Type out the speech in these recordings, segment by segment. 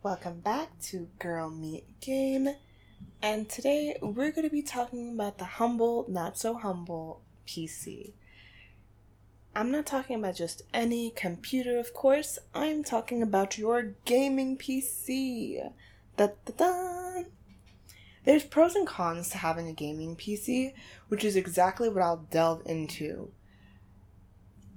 Welcome back to Girl Meet Game, and today we're going to be talking about the humble, not so humble PC. I'm not talking about just any computer, of course, I'm talking about your gaming PC. Da da da! There's pros and cons to having a gaming PC, which is exactly what I'll delve into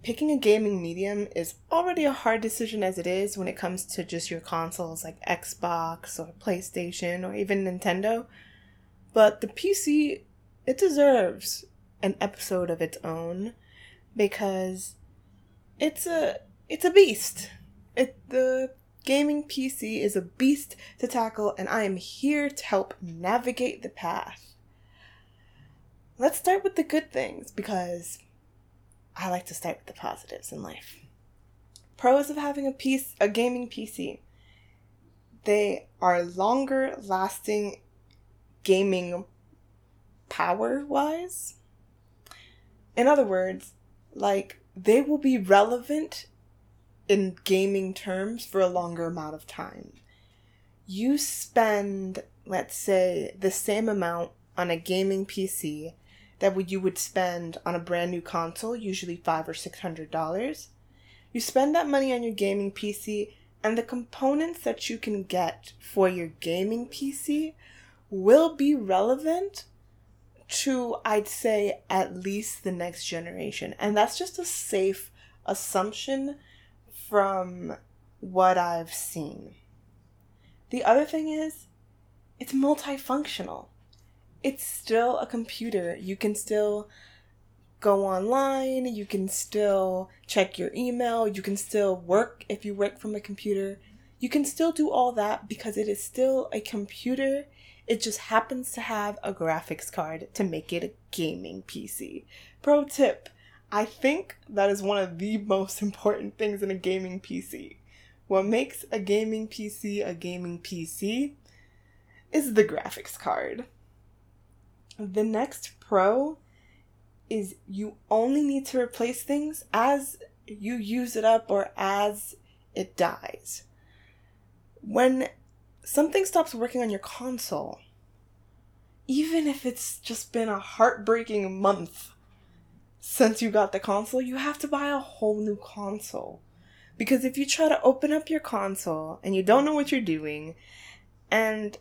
picking a gaming medium is already a hard decision as it is when it comes to just your consoles like Xbox or PlayStation or even Nintendo. But the PC, it deserves an episode of its own because it's a it's a beast. It the gaming PC is a beast to tackle and I am here to help navigate the path. Let's start with the good things because I like to start with the positives in life. Pros of having a piece a gaming PC. They are longer lasting gaming power wise. In other words, like they will be relevant in gaming terms for a longer amount of time. You spend, let's say, the same amount on a gaming PC that you would spend on a brand new console, usually five or six hundred dollars. You spend that money on your gaming PC, and the components that you can get for your gaming PC will be relevant to, I'd say, at least the next generation. And that's just a safe assumption from what I've seen. The other thing is, it's multifunctional it's still a computer. You can still go online, you can still check your email, you can still work if you work from a computer. You can still do all that because it is still a computer. It just happens to have a graphics card to make it a gaming PC. Pro tip I think that is one of the most important things in a gaming PC. What makes a gaming PC a gaming PC is the graphics card. The next pro is you only need to replace things as you use it up or as it dies. When something stops working on your console, even if it's just been a heartbreaking month since you got the console, you have to buy a whole new console. Because if you try to open up your console and you don't know what you're doing and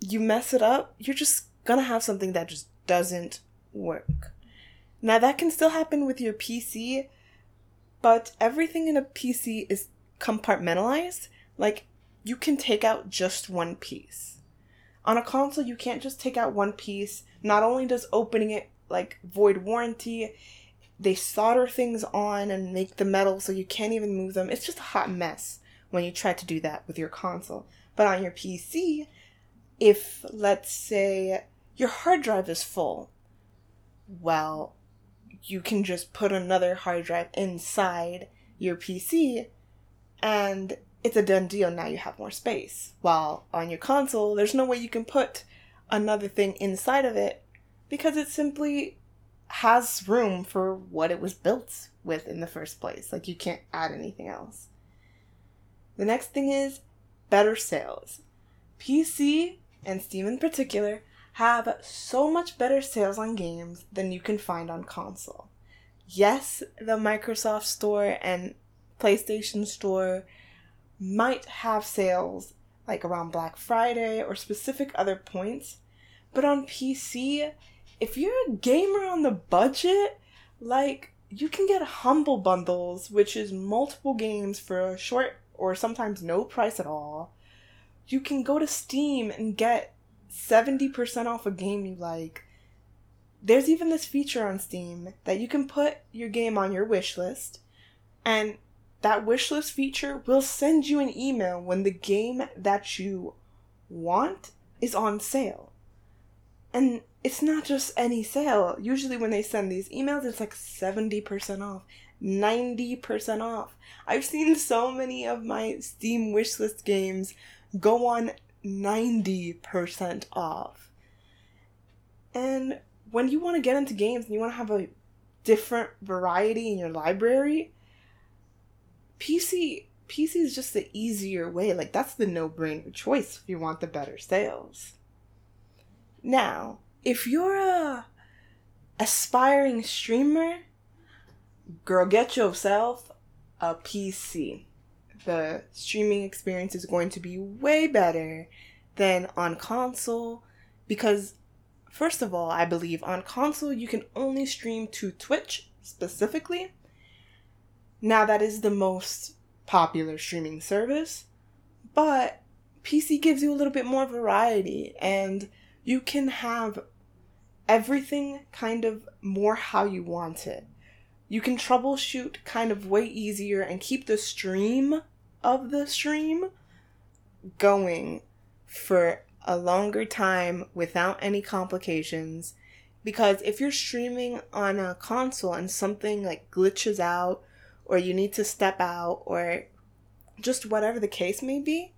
you mess it up, you're just gonna have something that just doesn't work. Now, that can still happen with your PC, but everything in a PC is compartmentalized. Like, you can take out just one piece. On a console, you can't just take out one piece. Not only does opening it, like, void warranty, they solder things on and make the metal so you can't even move them. It's just a hot mess when you try to do that with your console. But on your PC, if, let's say, your hard drive is full. Well, you can just put another hard drive inside your PC and it's a done deal. Now you have more space. While on your console, there's no way you can put another thing inside of it because it simply has room for what it was built with in the first place. Like you can't add anything else. The next thing is better sales. PC and Steam in particular have so much better sales on games than you can find on console. Yes, the Microsoft Store and PlayStation Store might have sales like around Black Friday or specific other points, but on PC, if you're a gamer on the budget, like you can get humble bundles, which is multiple games for a short or sometimes no price at all. You can go to Steam and get 70% off a game you like. There's even this feature on Steam that you can put your game on your wish list, and that wish list feature will send you an email when the game that you want is on sale. And it's not just any sale. Usually, when they send these emails, it's like 70% off, 90% off. I've seen so many of my Steam wishlist games go on 90% off. And when you want to get into games and you want to have a different variety in your library, PC PC is just the easier way. Like, that's the no brainer choice if you want the better sales. Now, if you're a aspiring streamer, girl, get yourself a PC. The streaming experience is going to be way better than on console because, first of all, I believe on console you can only stream to Twitch specifically. Now, that is the most popular streaming service, but PC gives you a little bit more variety and you can have everything kind of more how you want it. You can troubleshoot kind of way easier and keep the stream of the stream going for a longer time without any complications. Because if you're streaming on a console and something like glitches out, or you need to step out, or just whatever the case may be,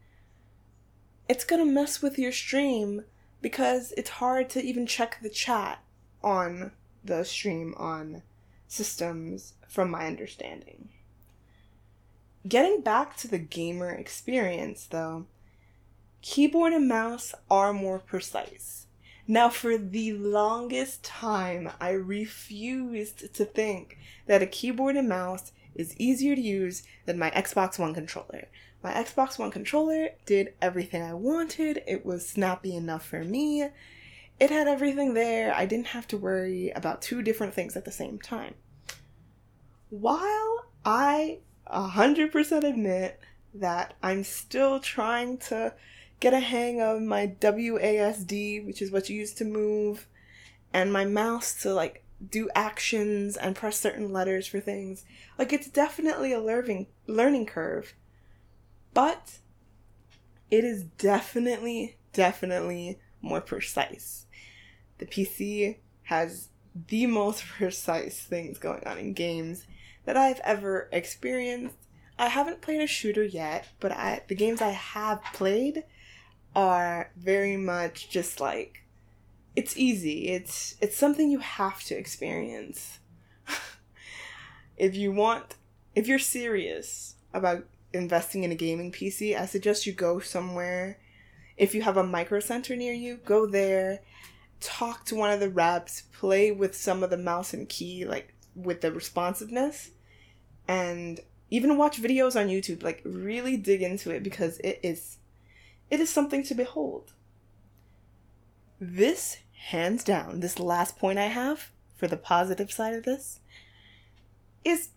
it's gonna mess with your stream because it's hard to even check the chat on the stream on systems, from my understanding. Getting back to the gamer experience, though, keyboard and mouse are more precise. Now, for the longest time, I refused to think that a keyboard and mouse is easier to use than my Xbox One controller. My Xbox One controller did everything I wanted. It was snappy enough for me. It had everything there. I didn't have to worry about two different things at the same time. While I 100% admit that I'm still trying to get a hang of my WASD, which is what you use to move, and my mouse to like do actions and press certain letters for things. Like it's definitely a learning learning curve. But it is definitely, definitely more precise. The PC has the most precise things going on in games that I've ever experienced. I haven't played a shooter yet, but I the games I have played are very much just like it's easy. It's it's something you have to experience. if you want if you're serious about investing in a gaming PC, I suggest you go somewhere. If you have a micro center near you, go there, talk to one of the reps, play with some of the mouse and key, like with the responsiveness, and even watch videos on YouTube. Like really dig into it because it is it is something to behold. This, hands down, this last point I have for the positive side of this is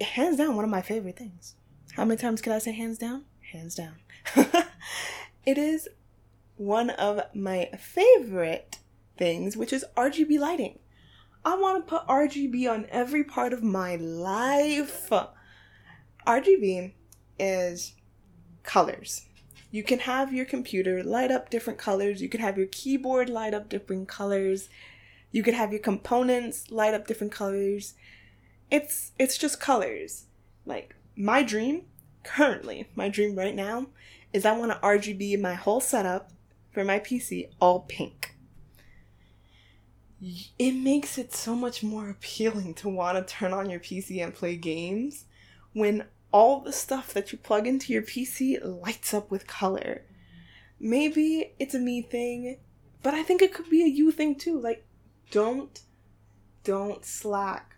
hands down one of my favorite things. How many times can I say hands down? Hands down. it is one of my favorite things, which is RGB lighting. I want to put RGB on every part of my life. RGB is colors. You can have your computer light up different colors. You can have your keyboard light up different colors. You could have your components light up different colors. It's it's just colors. Like my dream, currently, my dream right now, is I want to RGB my whole setup for my PC all pink. It makes it so much more appealing to want to turn on your PC and play games when all the stuff that you plug into your PC lights up with color. Maybe it's a me thing, but I think it could be a you thing too. Like, don't, don't slack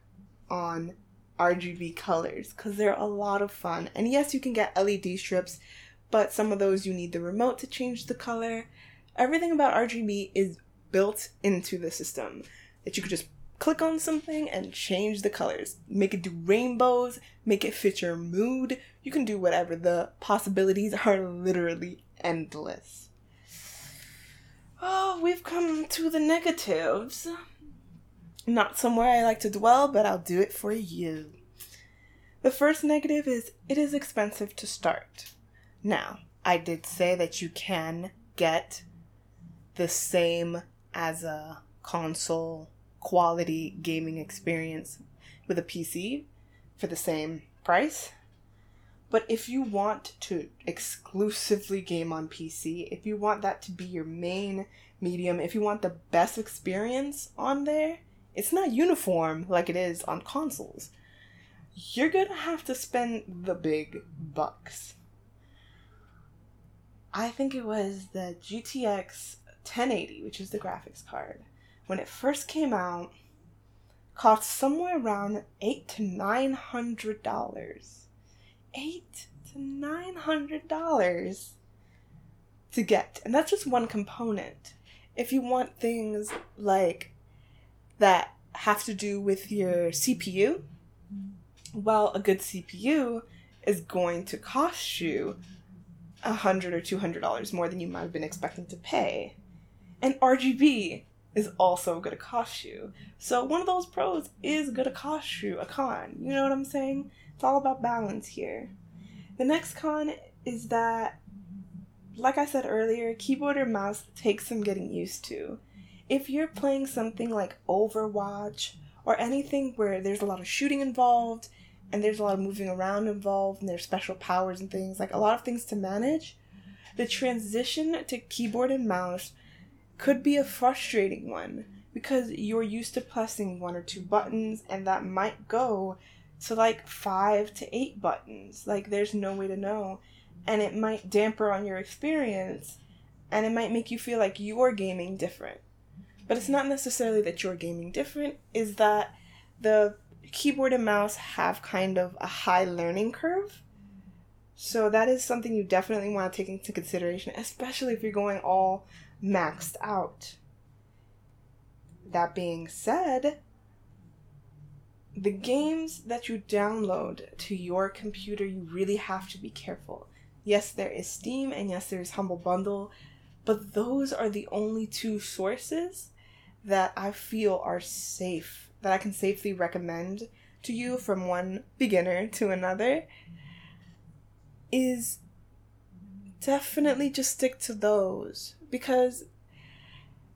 on RGB colors because they're a lot of fun. And yes, you can get LED strips, but some of those you need the remote to change the color. Everything about RGB is built into the system that you could just click on something and change the colors. Make it do rainbows, make it fit your mood. You can do whatever. The possibilities are literally endless. Oh, we've come to the negatives. Not somewhere I like to dwell, but I'll do it for you. The first negative is it is expensive to start. Now, I did say that you can get the same as a console quality gaming experience with a PC for the same price. But if you want to exclusively game on PC, if you want that to be your main medium, if you want the best experience on there, it's not uniform like it is on consoles. you're gonna have to spend the big bucks. I think it was the GTX 1080, which is the graphics card. When it first came out, cost somewhere around eight to nine hundred dollars. Eight to nine hundred dollars to get. And that's just one component. If you want things like that have to do with your CPU, well, a good CPU is going to cost you a hundred or two hundred dollars more than you might have been expecting to pay. And RGB is also to cost you. So one of those pros is to cost you a con. You know what I'm saying? It's all about balance here. The next con is that, like I said earlier, keyboard or mouse takes some getting used to. If you're playing something like Overwatch or anything where there's a lot of shooting involved and there's a lot of moving around involved and there's special powers and things, like a lot of things to manage, the transition to keyboard and mouse could be a frustrating one because you're used to pressing one or two buttons and that might go to like five to eight buttons. Like there's no way to know. And it might damper on your experience and it might make you feel like you're gaming different. But it's not necessarily that you're gaming different, is that the keyboard and mouse have kind of a high learning curve. So that is something you definitely want to take into consideration, especially if you're going all maxed out. That being said, the games that you download to your computer, you really have to be careful. Yes, there is Steam and yes, there is Humble Bundle, but those are the only two sources that I feel are safe, that I can safely recommend to you from one beginner to another. Is definitely just stick to those because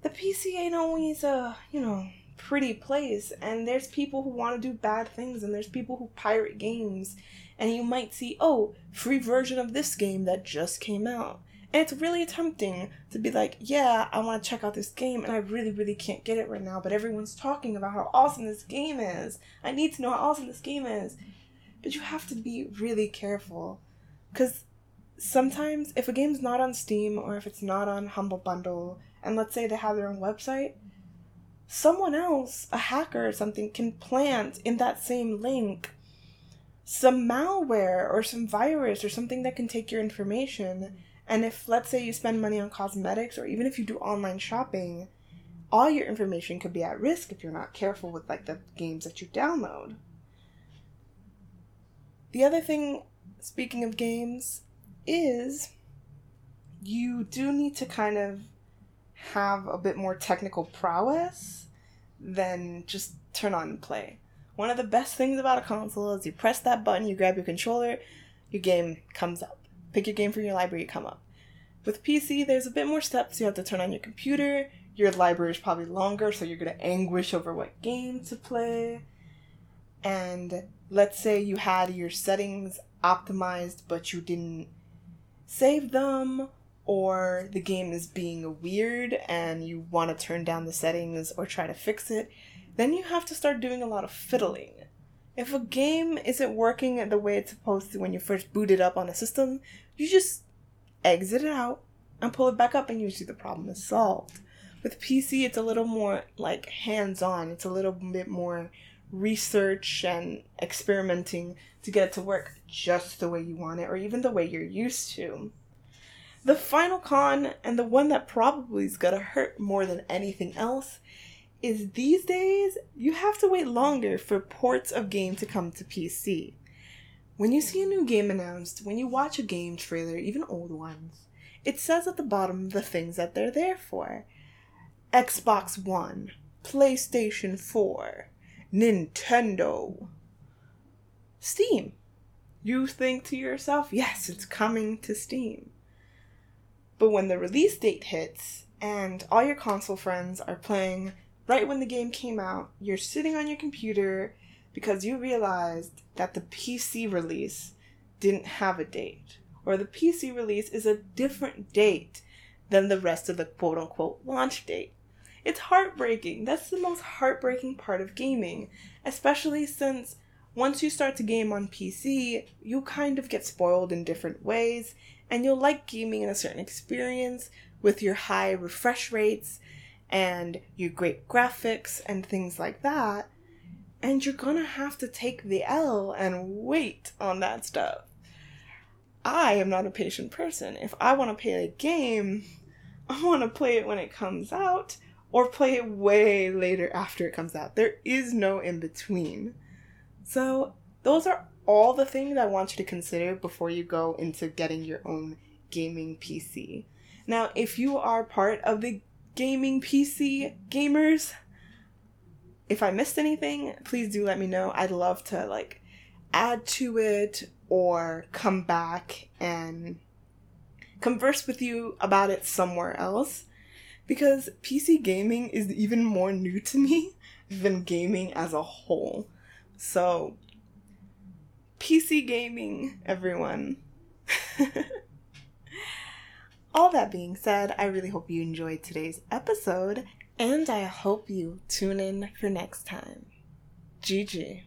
the PC ain't always a, you know, pretty place and there's people who want to do bad things and there's people who pirate games and you might see, oh, free version of this game that just came out. And it's really tempting to be like, yeah, I want to check out this game and I really, really can't get it right now, but everyone's talking about how awesome this game is. I need to know how awesome this game is. But you have to be really careful because sometimes if a game's not on Steam or if it's not on Humble Bundle, and let's say they have their own website, someone else, a hacker or something, can plant in that same link some malware or some virus or something that can take your information. And if, let's say, you spend money on cosmetics or even if you do online shopping, all your information could be at risk if you're not careful with like the games that you download. The other thing, speaking of games, is you do need to kind of have a bit more technical prowess than just turn on and play. One of the best things about a console is you press that button, you grab your controller, your game comes up. Pick your game from your library, come up. With PC, there's a bit more steps. You have to turn on your computer. Your library is probably longer, so you're going to anguish over what game to play. And let's say you had your settings optimized, but you didn't save them or the game is being weird and you want to turn down the settings or try to fix it, then you have to start doing a lot of fiddling. If a game isn't working the way it's supposed to when you first boot it up on a system, you just exit it out and pull it back up, and you usually the problem is solved. With PC, it's a little more like hands on, it's a little bit more research and experimenting to get it to work just the way you want it or even the way you're used to. The final con, and the one that probably is gonna hurt more than anything else, is these days you have to wait longer for ports of game to come to PC. When you see a new game announced, when you watch a game trailer, even old ones, it says at the bottom the things that they're there for Xbox One, PlayStation 4, Nintendo, Steam. You think to yourself, yes, it's coming to Steam. But when the release date hits and all your console friends are playing right when the game came out, you're sitting on your computer because you realized that the PC release didn't have a date, or the PC release is a different date than the rest of the quote unquote launch date. It's heartbreaking. That's the most heartbreaking part of gaming, especially since once you start to game on PC, you kind of get spoiled in different ways, and you'll like gaming in a certain experience with your high refresh rates and your great graphics and things like that. And you're gonna have to take the L and wait on that stuff. I am not a patient person. If I want to play a game, I want to play it when it comes out or play it way later after it comes out. There is no in between. So, those are all the things I want you to consider before you go into getting your own gaming PC. Now, if you are part of the gaming PC gamers, if I missed anything, please do let me know. I'd love to like add to it or come back and converse with you about it somewhere else because PC gaming is even more new to me than gaming as a whole. So, PC gaming, everyone. All that being said, I really hope you enjoyed today's episode and I hope you tune in for next time. GG.